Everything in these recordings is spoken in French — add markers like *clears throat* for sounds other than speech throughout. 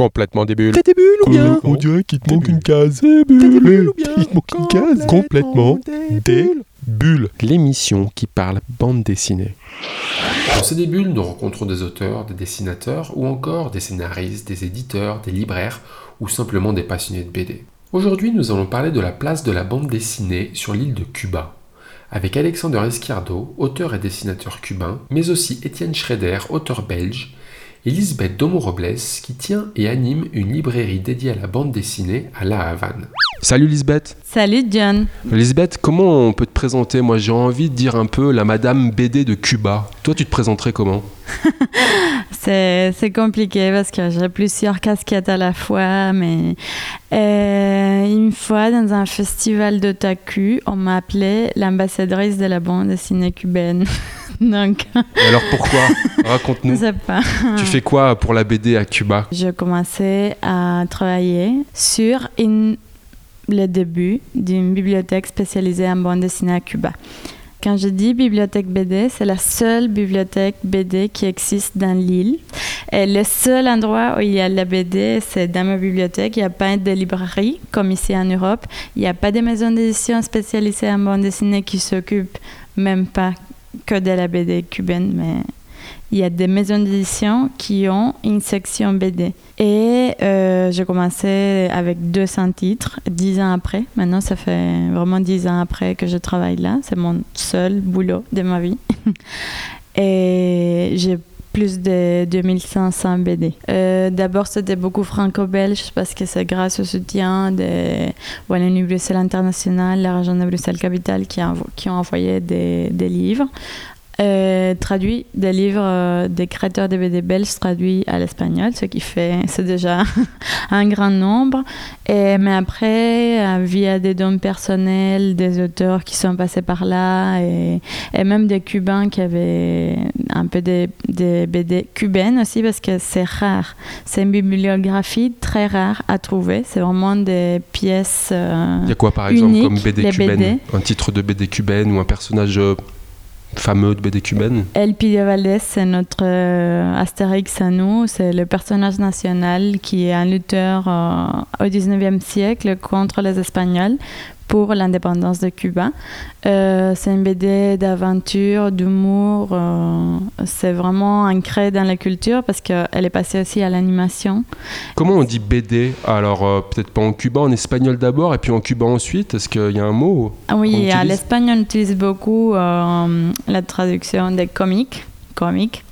Complètement des bulles. T'as des bulles ou bien On dirait qu'il te manque une case. T'as des bulles ou bien Il te manque une case. Complètement des bulles. L'émission qui parle bande dessinée. Dans ces débuts, nous rencontrons des auteurs, des dessinateurs ou encore des scénaristes, des éditeurs, des libraires ou simplement des passionnés de BD. Aujourd'hui, nous allons parler de la place de la bande dessinée sur l'île de Cuba. Avec Alexander Esquardo, auteur et dessinateur cubain, mais aussi Étienne Schrader, auteur belge, et Lisbeth Domo-Robles, qui tient et anime une librairie dédiée à la bande dessinée à La Havane. Salut Lisbeth. Salut John. Lisbeth, comment on peut te présenter? Moi j'ai envie de dire un peu la Madame BD de Cuba. Toi tu te présenterais comment? *laughs* C'est compliqué parce que j'ai plusieurs casquettes à la fois, mais euh, une fois dans un festival d'otaku, on m'a appelée l'ambassadrice de la bande dessinée cubaine. *laughs* Donc, Et Alors pourquoi *laughs* je Raconte-nous. sais pas. Tu fais quoi pour la BD à Cuba? Je commençais à travailler sur une- le début d'une bibliothèque spécialisée en bande dessinée à Cuba. Quand je dis bibliothèque BD, c'est la seule bibliothèque BD qui existe dans l'île. Et le seul endroit où il y a la BD, c'est dans ma bibliothèque. Il n'y a pas de librairie comme ici en Europe. Il n'y a pas de maison d'édition spécialisée en bande dessinée qui s'occupe même pas que de la BD cubaine, mais il y a des maisons d'édition qui ont une section BD. Et euh, j'ai commencé avec 200 titres, 10 ans après. Maintenant, ça fait vraiment 10 ans après que je travaille là. C'est mon seul boulot de ma vie. *laughs* Et j'ai plus de 2500 BD. Euh, D'abord, c'était beaucoup franco-belge parce que c'est grâce au soutien de Wallonie Bruxelles International, la région de Bruxelles-Capitale qui, a- qui ont envoyé des livres. Euh, traduit des livres euh, des créateurs de BD belges traduits à l'espagnol, ce qui fait, *laughs* c'est déjà *laughs* un grand nombre. Et, mais après, euh, via des dons personnels, des auteurs qui sont passés par là, et, et même des Cubains qui avaient un peu des, des BD cubaines aussi, parce que c'est rare. C'est une bibliographie très rare à trouver. C'est vraiment des pièces. Il y a quoi par exemple comme BD cubaine BD. Un titre de BD cubaine ou un personnage fameux de BD cubaine El Pidio Valdés, c'est notre euh, Astérix à nous. C'est le personnage national qui est un lutteur euh, au 19e siècle contre les Espagnols pour l'indépendance de Cuba. Euh, c'est une BD d'aventure, d'humour. C'est vraiment ancré dans la culture parce qu'elle est passée aussi à l'animation. Comment on dit BD Alors euh, peut-être pas en cubain, en espagnol d'abord et puis en cubain ensuite. Est-ce qu'il y a un mot? Ah Oui, à l'Espagne, on utilise beaucoup euh, la traduction des comiques. comiques.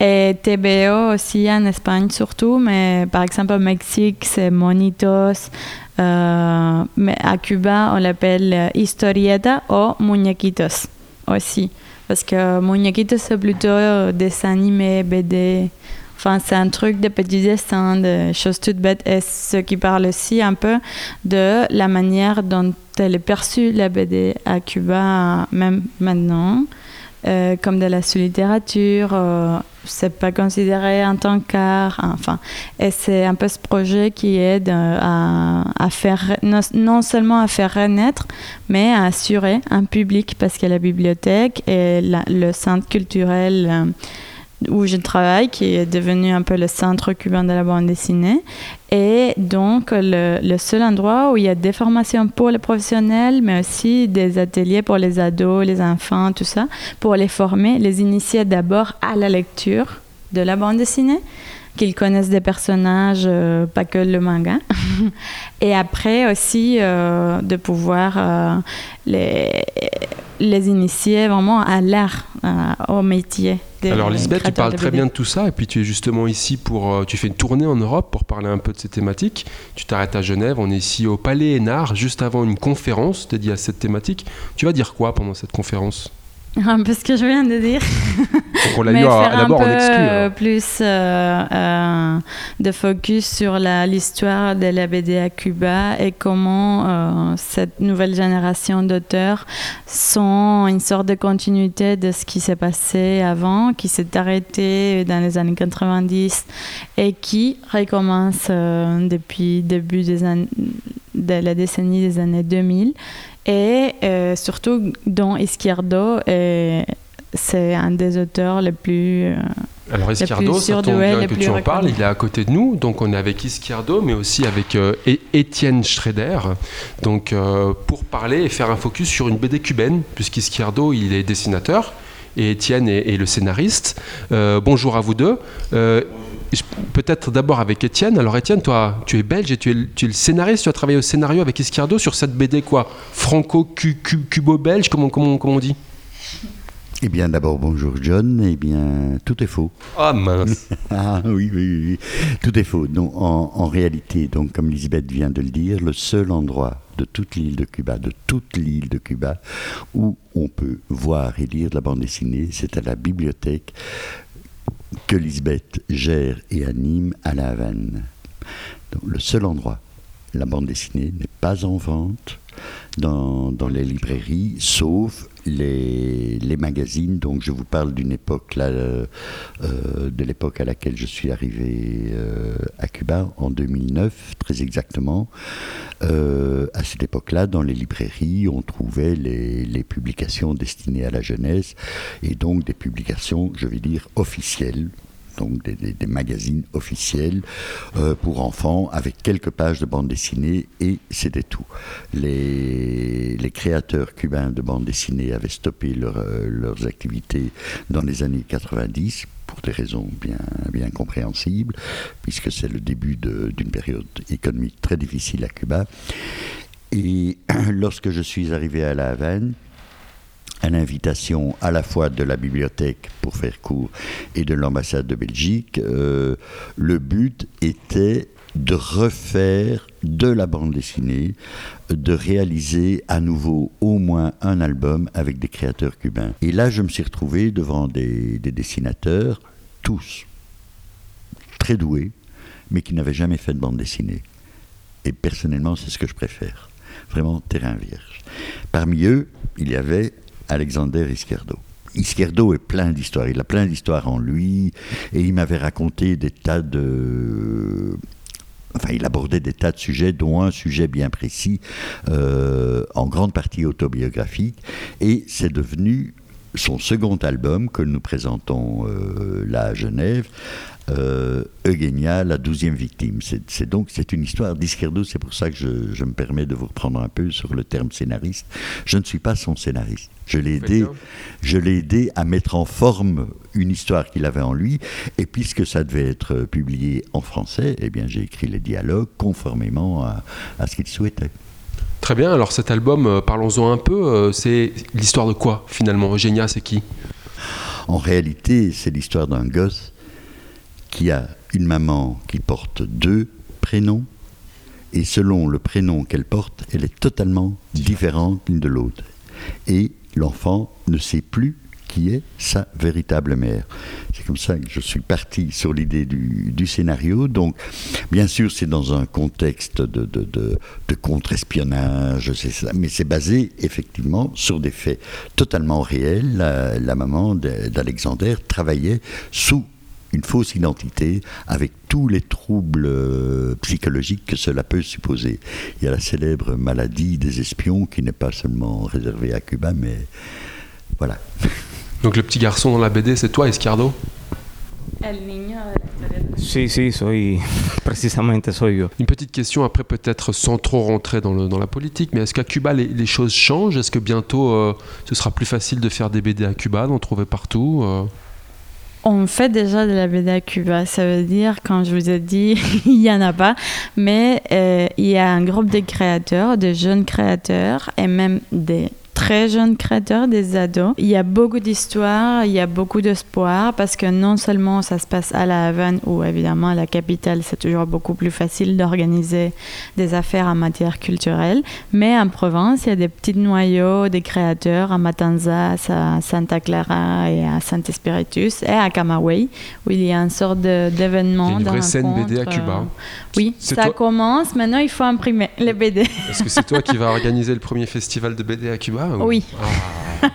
Et TBO aussi en Espagne surtout, mais par exemple au Mexique, c'est Monitos. euh, mais à Cuba, on l'appelle historieta ou muñequitos aussi. Parce que muñequitos, c'est plutôt dessin animé, BD. Enfin, c'est un truc de petits dessins, de choses toutes bêtes. Et ce qui parle aussi un peu de la manière dont elle est perçue, la BD à Cuba, même maintenant, euh, comme de la sous-littérature. euh, c'est pas considéré en tant qu'art. Enfin, et c'est un peu ce projet qui aide euh, à, à faire, non, seulement à faire renaître, mais à assurer un public, parce que la bibliothèque et le centre culturel euh, où je travaille, qui est devenu un peu le centre cubain de la bande dessinée, et donc le, seul endroit où il y a des formations pour les professionnels, mais aussi des ateliers pour les ados, les enfants, tout ça, pour les former, les initier d'abord à la lecture de la bande dessinée, qu'ils connaissent des personnages, euh, pas que le manga, *laughs* et après aussi euh, de pouvoir euh, les, initier vraiment à l'art, au métier. Des Alors Lisbeth, tu parles très bien de tout ça et puis tu es justement ici pour... euh, tu fais une tournée en Europe pour parler un peu de ces thématiques. Tu t'arrêtes à Genève, on est ici au Palais Hénard juste avant une conférence dédiée à cette thématique. Tu vas dire quoi pendant cette conférence? Un peu ce que je viens de dire. *laughs* Donc on l'a eu à- faire un d'abord en peu exclu. alors. plus euh, euh, de focus sur l'histoire de la BD à Cuba et comment euh, cette nouvelle génération d'auteurs sont une sorte de continuité de ce qui s'est passé avant, qui s'est arrêté dans les années 90 et qui recommence depuis début des années de la décennie des années 2000 et euh, surtout dont Izquierdo est c'est un des auteurs les plus euh, Alors plus ça tombe bien que tu en parles, il est à côté de nous, donc on est avec Izquierdo, mais aussi avec euh, Étienne Schrader, donc euh, pour parler et faire un focus sur une BD cubaine, puisqu'Izquierdo, il est dessinateur, et Étienne est, est le scénariste. Euh, bonjour à vous deux. Peut-être d'abord avec Étienne. Alors Étienne, toi, tu es belge et tu es, le- tu es le scénariste, tu as travaillé au scénario avec Izquierdo sur cette BD quoi? Franco-cubo-belge, comment, comment, comment on dit? Eh bien, d'abord, bonjour John. Eh bien, tout est faux. Ah mince *laughs* Ah oui, oui, oui, tout est faux. Donc, en, en réalité, donc, comme Lisbeth vient de le dire, le seul endroit de toute l'île de Cuba, de toute l'île de Cuba, où on peut voir et lire de la bande dessinée, c'est à la bibliothèque que Lisbeth gère et anime à La Havane. Donc, le seul endroit, la bande dessinée n'est pas en vente dans, dans les librairies, sauf les, magazines. Donc je vous parle d'une époque là, euh, euh, de l'époque à laquelle je suis arrivé euh, à Cuba en 2009, très exactement. À cette époque-là, dans les librairies, on trouvait les publications destinées à la jeunesse et donc des publications, je vais dire, officielles donc des, magazines officiels euh, pour enfants avec quelques pages de bande dessinée et c'était tout. Les, créateurs cubains de bande dessinée avaient stoppé euh, leurs activités dans les années 90 pour des raisons bien, bien compréhensibles, puisque c'est le début d'une période économique très difficile à Cuba. Et *clears throat* lorsque je suis arrivé à La Havane, à l'invitation à la fois de la bibliothèque pour faire cours et de l'ambassade de Belgique, euh, le but était de refaire de la bande dessinée, de réaliser à nouveau au moins un album avec des créateurs cubains. Et là, je me suis retrouvé devant des, des dessinateurs, tous très doués, mais qui n'avaient jamais fait de bande dessinée. Et personnellement, c'est ce que je préfère. Vraiment terrain vierge. Parmi eux, il y avait Alexander Izquierdo. Izquierdo est plein d'histoires, il a plein d'histoires en lui, et il m'avait raconté des tas de... Enfin, il abordait des tas de sujets, dont un sujet bien précis, euh, en grande partie autobiographique, et c'est devenu son second album que nous présentons euh, là à Genève, euh, Eugenia, la douzième victime. C'est donc c'est une histoire d'Izquierdo, c'est pour ça que je, je me permets de vous reprendre un peu sur le terme scénariste. Je ne suis pas son scénariste. Je l'ai aidé, je l'ai aidé à mettre en forme une histoire qu'il avait en lui, et puisque ça devait être publié en français, eh bien j'ai écrit les dialogues conformément à, à ce qu'il souhaitait. Très bien, alors cet album, euh, parlons-en un peu, euh, c'est l'histoire de quoi finalement? Eugenia, c'est qui? En réalité, c'est l'histoire d'un gosse qui a une maman qui porte deux prénoms, et selon le prénom qu'elle porte, elle est totalement différente l'une de l'autre. Et l'enfant ne sait plus qui est sa véritable mère. Comme ça que je suis parti sur l'idée du, scénario. Donc, bien sûr, c'est dans un contexte de, de, de, de contre-espionnage, mais c'est basé effectivement sur des faits totalement réels. La, maman de- d'Alexander travaillait sous une fausse identité avec tous les troubles euh, psychologiques que cela peut supposer. Il y a la célèbre maladie des espions qui n'est pas seulement réservée à Cuba, mais voilà. Donc le petit garçon dans la BD, c'est toi, Escardo? Sí, sí, soy, *laughs* precisamente soy yo. Une petite question après peut-être sans trop rentrer dans, le- dans la politique, mais est-ce qu'à Cuba les, les choses changent? Est-ce que bientôt euh, ce sera plus facile de faire des BD à Cuba, d'en trouver partout euh? On fait déjà de la BD à Cuba. Ça veut dire, quand je vous ai dit, *laughs* il n'y en a pas, mais euh, il y a un groupe de créateurs, de jeunes créateurs et même des très jeunes créateurs, des ados. Il y a beaucoup d'histoires, il y a beaucoup d'espoir parce que non seulement ça se passe à La Havane, où évidemment à la capitale c'est toujours beaucoup plus facile d'organiser des affaires en matière culturelle, mais en province il y a des petits noyaux des créateurs à Matanzas, à Santa Clara et à Saint Espiritus et à Camagüey, où il y a une sorte de- d'événement. Il y a une vraie scène BD à Cuba. euh, Oui, ça toi- commence. Maintenant, il faut imprimer les BD. Est-ce que c'est toi qui vas organiser le premier festival de BD à Cuba? Ou- Oui. Ah,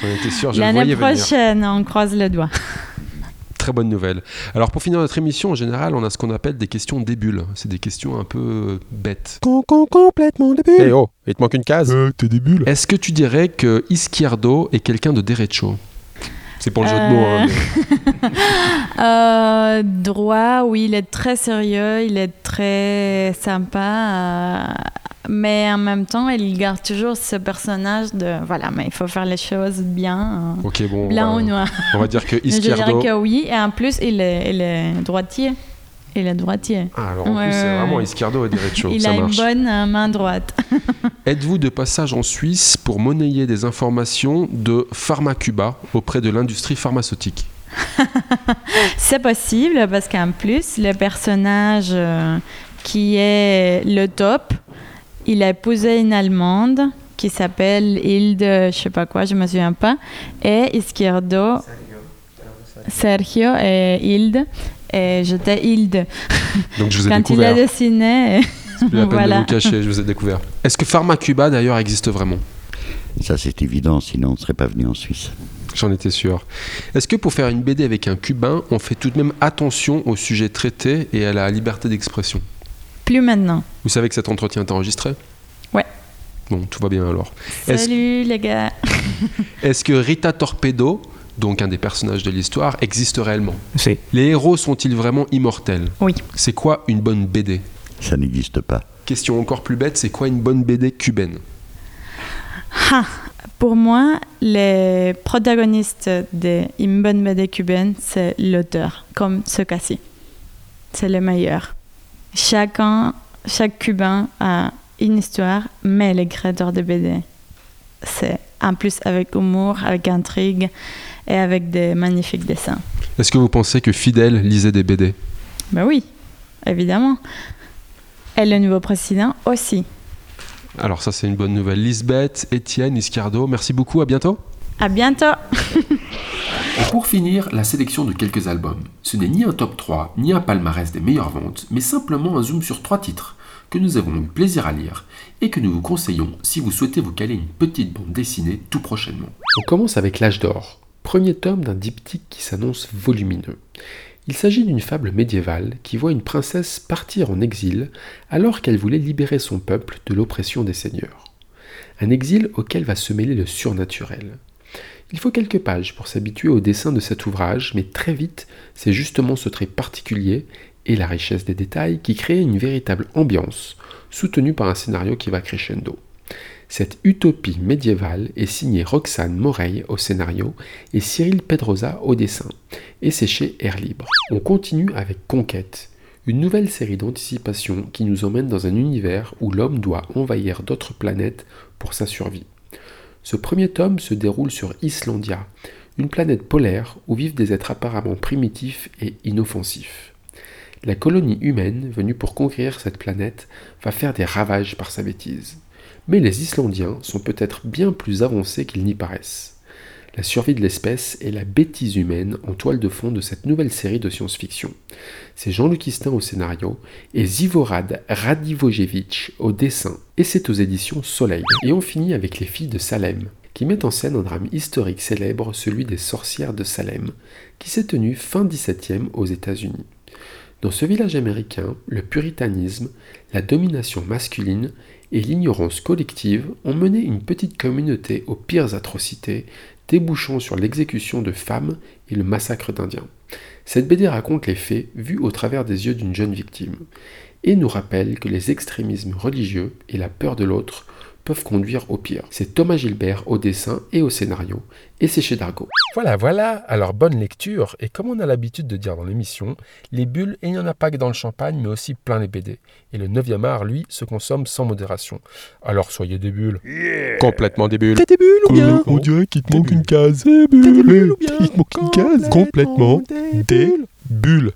J'en étais sûr, je le L'année venir. prochaine, on croise le doigt. *laughs* Très bonne nouvelle. Alors pour finir notre émission, en général, on a ce qu'on appelle des questions débiles. C'est des questions un peu euh, bêtes. Con, con, complètement débile. Eh oh, il te manque une case. Euh, t'es débile. Est-ce que tu dirais que Izquierdo est quelqu'un de derecho? C'est pour le jeu de mots. hein, mais- *laughs* Euh, droit, oui, il est très sérieux, il est très sympa, euh, mais en même temps, il garde toujours ce personnage de voilà, mais il faut faire les choses bien, euh, Ok, bon. blanc ou noir. on va dire que Mais *laughs* je dirais Izquierdo. que oui, et en plus, il est, il est droitier. Il est droitier. Ah, alors en Ouais, plus, c'est ouais, vraiment ouais. Izquierdo et Derecho. il ça a une marche. bonne euh, main droite. *laughs* Êtes-vous de passage en Suisse pour monnayer des informations de Pharmacuba auprès de l'industrie pharmaceutique *laughs* C'est possible parce qu'en plus, le personnage euh, qui est le top, il a épousé une Allemande qui s'appelle Hilde, je sais pas quoi, je me souviens pas, et Izquierdo, Sergio et Hilde, et j'étais Hilde. Donc je vous ai *laughs* Quand il a dessiné, C'est plus la peine de vous cacher, je vous ai découvert. Est-ce que Pharmacuba d'ailleurs existe vraiment? Ça, c'est évident, sinon on ne serait pas venu en Suisse. J'en étais sûr. Est-ce que pour faire une BD avec un cubain, on fait tout de même attention au sujet traité et à la liberté d'expression? Plus maintenant. Vous savez que cet entretien est enregistré? Ouais. Bon, tout va bien alors. Salut les gars. *laughs* est-ce que Rita Torpedo, donc un des personnages de l'histoire, existe réellement Si. Les héros sont-ils vraiment immortels? Oui. C'est quoi une bonne BD Ça n'existe pas. Question encore plus bête, c'est quoi une bonne BD cubaine? Ha! Pour moi, les protagonistes d'une bonne BD cubaine, c'est l'auteur, comme ce cas-ci. C'est le meilleur. Chacun, chaque Cubain a une histoire, mais les créateurs de BD, c'est en plus avec humour, avec intrigue et avec des magnifiques dessins. Est-ce que vous pensez que Fidel lisait des BD Ben oui, évidemment. Et le nouveau président aussi. Alors ça c'est une bonne nouvelle. Lisbeth, Étienne, Iscardo, merci beaucoup, à bientôt. À bientôt! *laughs* Pour finir, la sélection de quelques albums. Ce n'est ni un top 3, ni un palmarès des meilleures ventes, mais simplement un zoom sur trois titres que nous avons eu plaisir à lire et que nous vous conseillons si vous souhaitez vous caler une petite bande dessinée tout prochainement. On commence avec L'âge d'or, premier tome d'un diptyque qui s'annonce volumineux. Il s'agit d'une fable médiévale qui voit une princesse partir en exil alors qu'elle voulait libérer son peuple de l'oppression des seigneurs. Un exil auquel va se mêler le surnaturel. Il faut quelques pages pour s'habituer au dessin de cet ouvrage, mais très vite, c'est justement ce trait particulier et la richesse des détails qui créent une véritable ambiance, soutenue par un scénario qui va crescendo. Cette utopie médiévale est signée Roxane Moreille au scénario et Cyril Pedrosa au dessin, et c'est chez Air Libre. On continue avec Conquête, une nouvelle série d'anticipation qui nous emmène dans un univers où l'homme doit envahir d'autres planètes pour sa survie. Ce premier tome se déroule sur Islandia, une planète polaire où vivent des êtres apparemment primitifs et inoffensifs. La colonie humaine venue pour conquérir cette planète va faire des ravages par sa bêtise. Mais les Islandiens sont peut-être bien plus avancés qu'ils n'y paraissent. La survie de l'espèce est la bêtise humaine en toile de fond de cette nouvelle série de science-fiction. C'est Jean-Luc Istin au scénario et Zivorad Radivojevic au dessin, et c'est aux éditions Soleil. Et on finit avec Les Filles de Salem, qui met en scène un drame historique célèbre, celui des sorcières de Salem, qui s'est tenu fin 17e aux États-Unis. Dans ce village américain, le puritanisme, la domination masculine et l'ignorance collective ont mené une petite communauté aux pires atrocités, débouchant sur l'exécution de femmes et le massacre d'Indiens. Cette BD raconte les faits vus au travers des yeux d'une jeune victime, et nous rappelle que les extrémismes religieux et la peur de l'autre peuvent conduire au pire. C'est Thomas Gilbert au dessin et au scénario, et c'est chez Dargo. Voilà, voilà, alors bonne lecture, et comme on a l'habitude de dire dans l'émission, les bulles, il n'y en a pas que dans le champagne, mais aussi plein les BD. Et le 9e art, lui, se consomme sans modération. Alors soyez des bulles. Complètement des bulles. T'as des bulles ou bien On dirait qu'il te manque une case. T'as des bulles ou bien Il te manque une case. Complètement des bulles.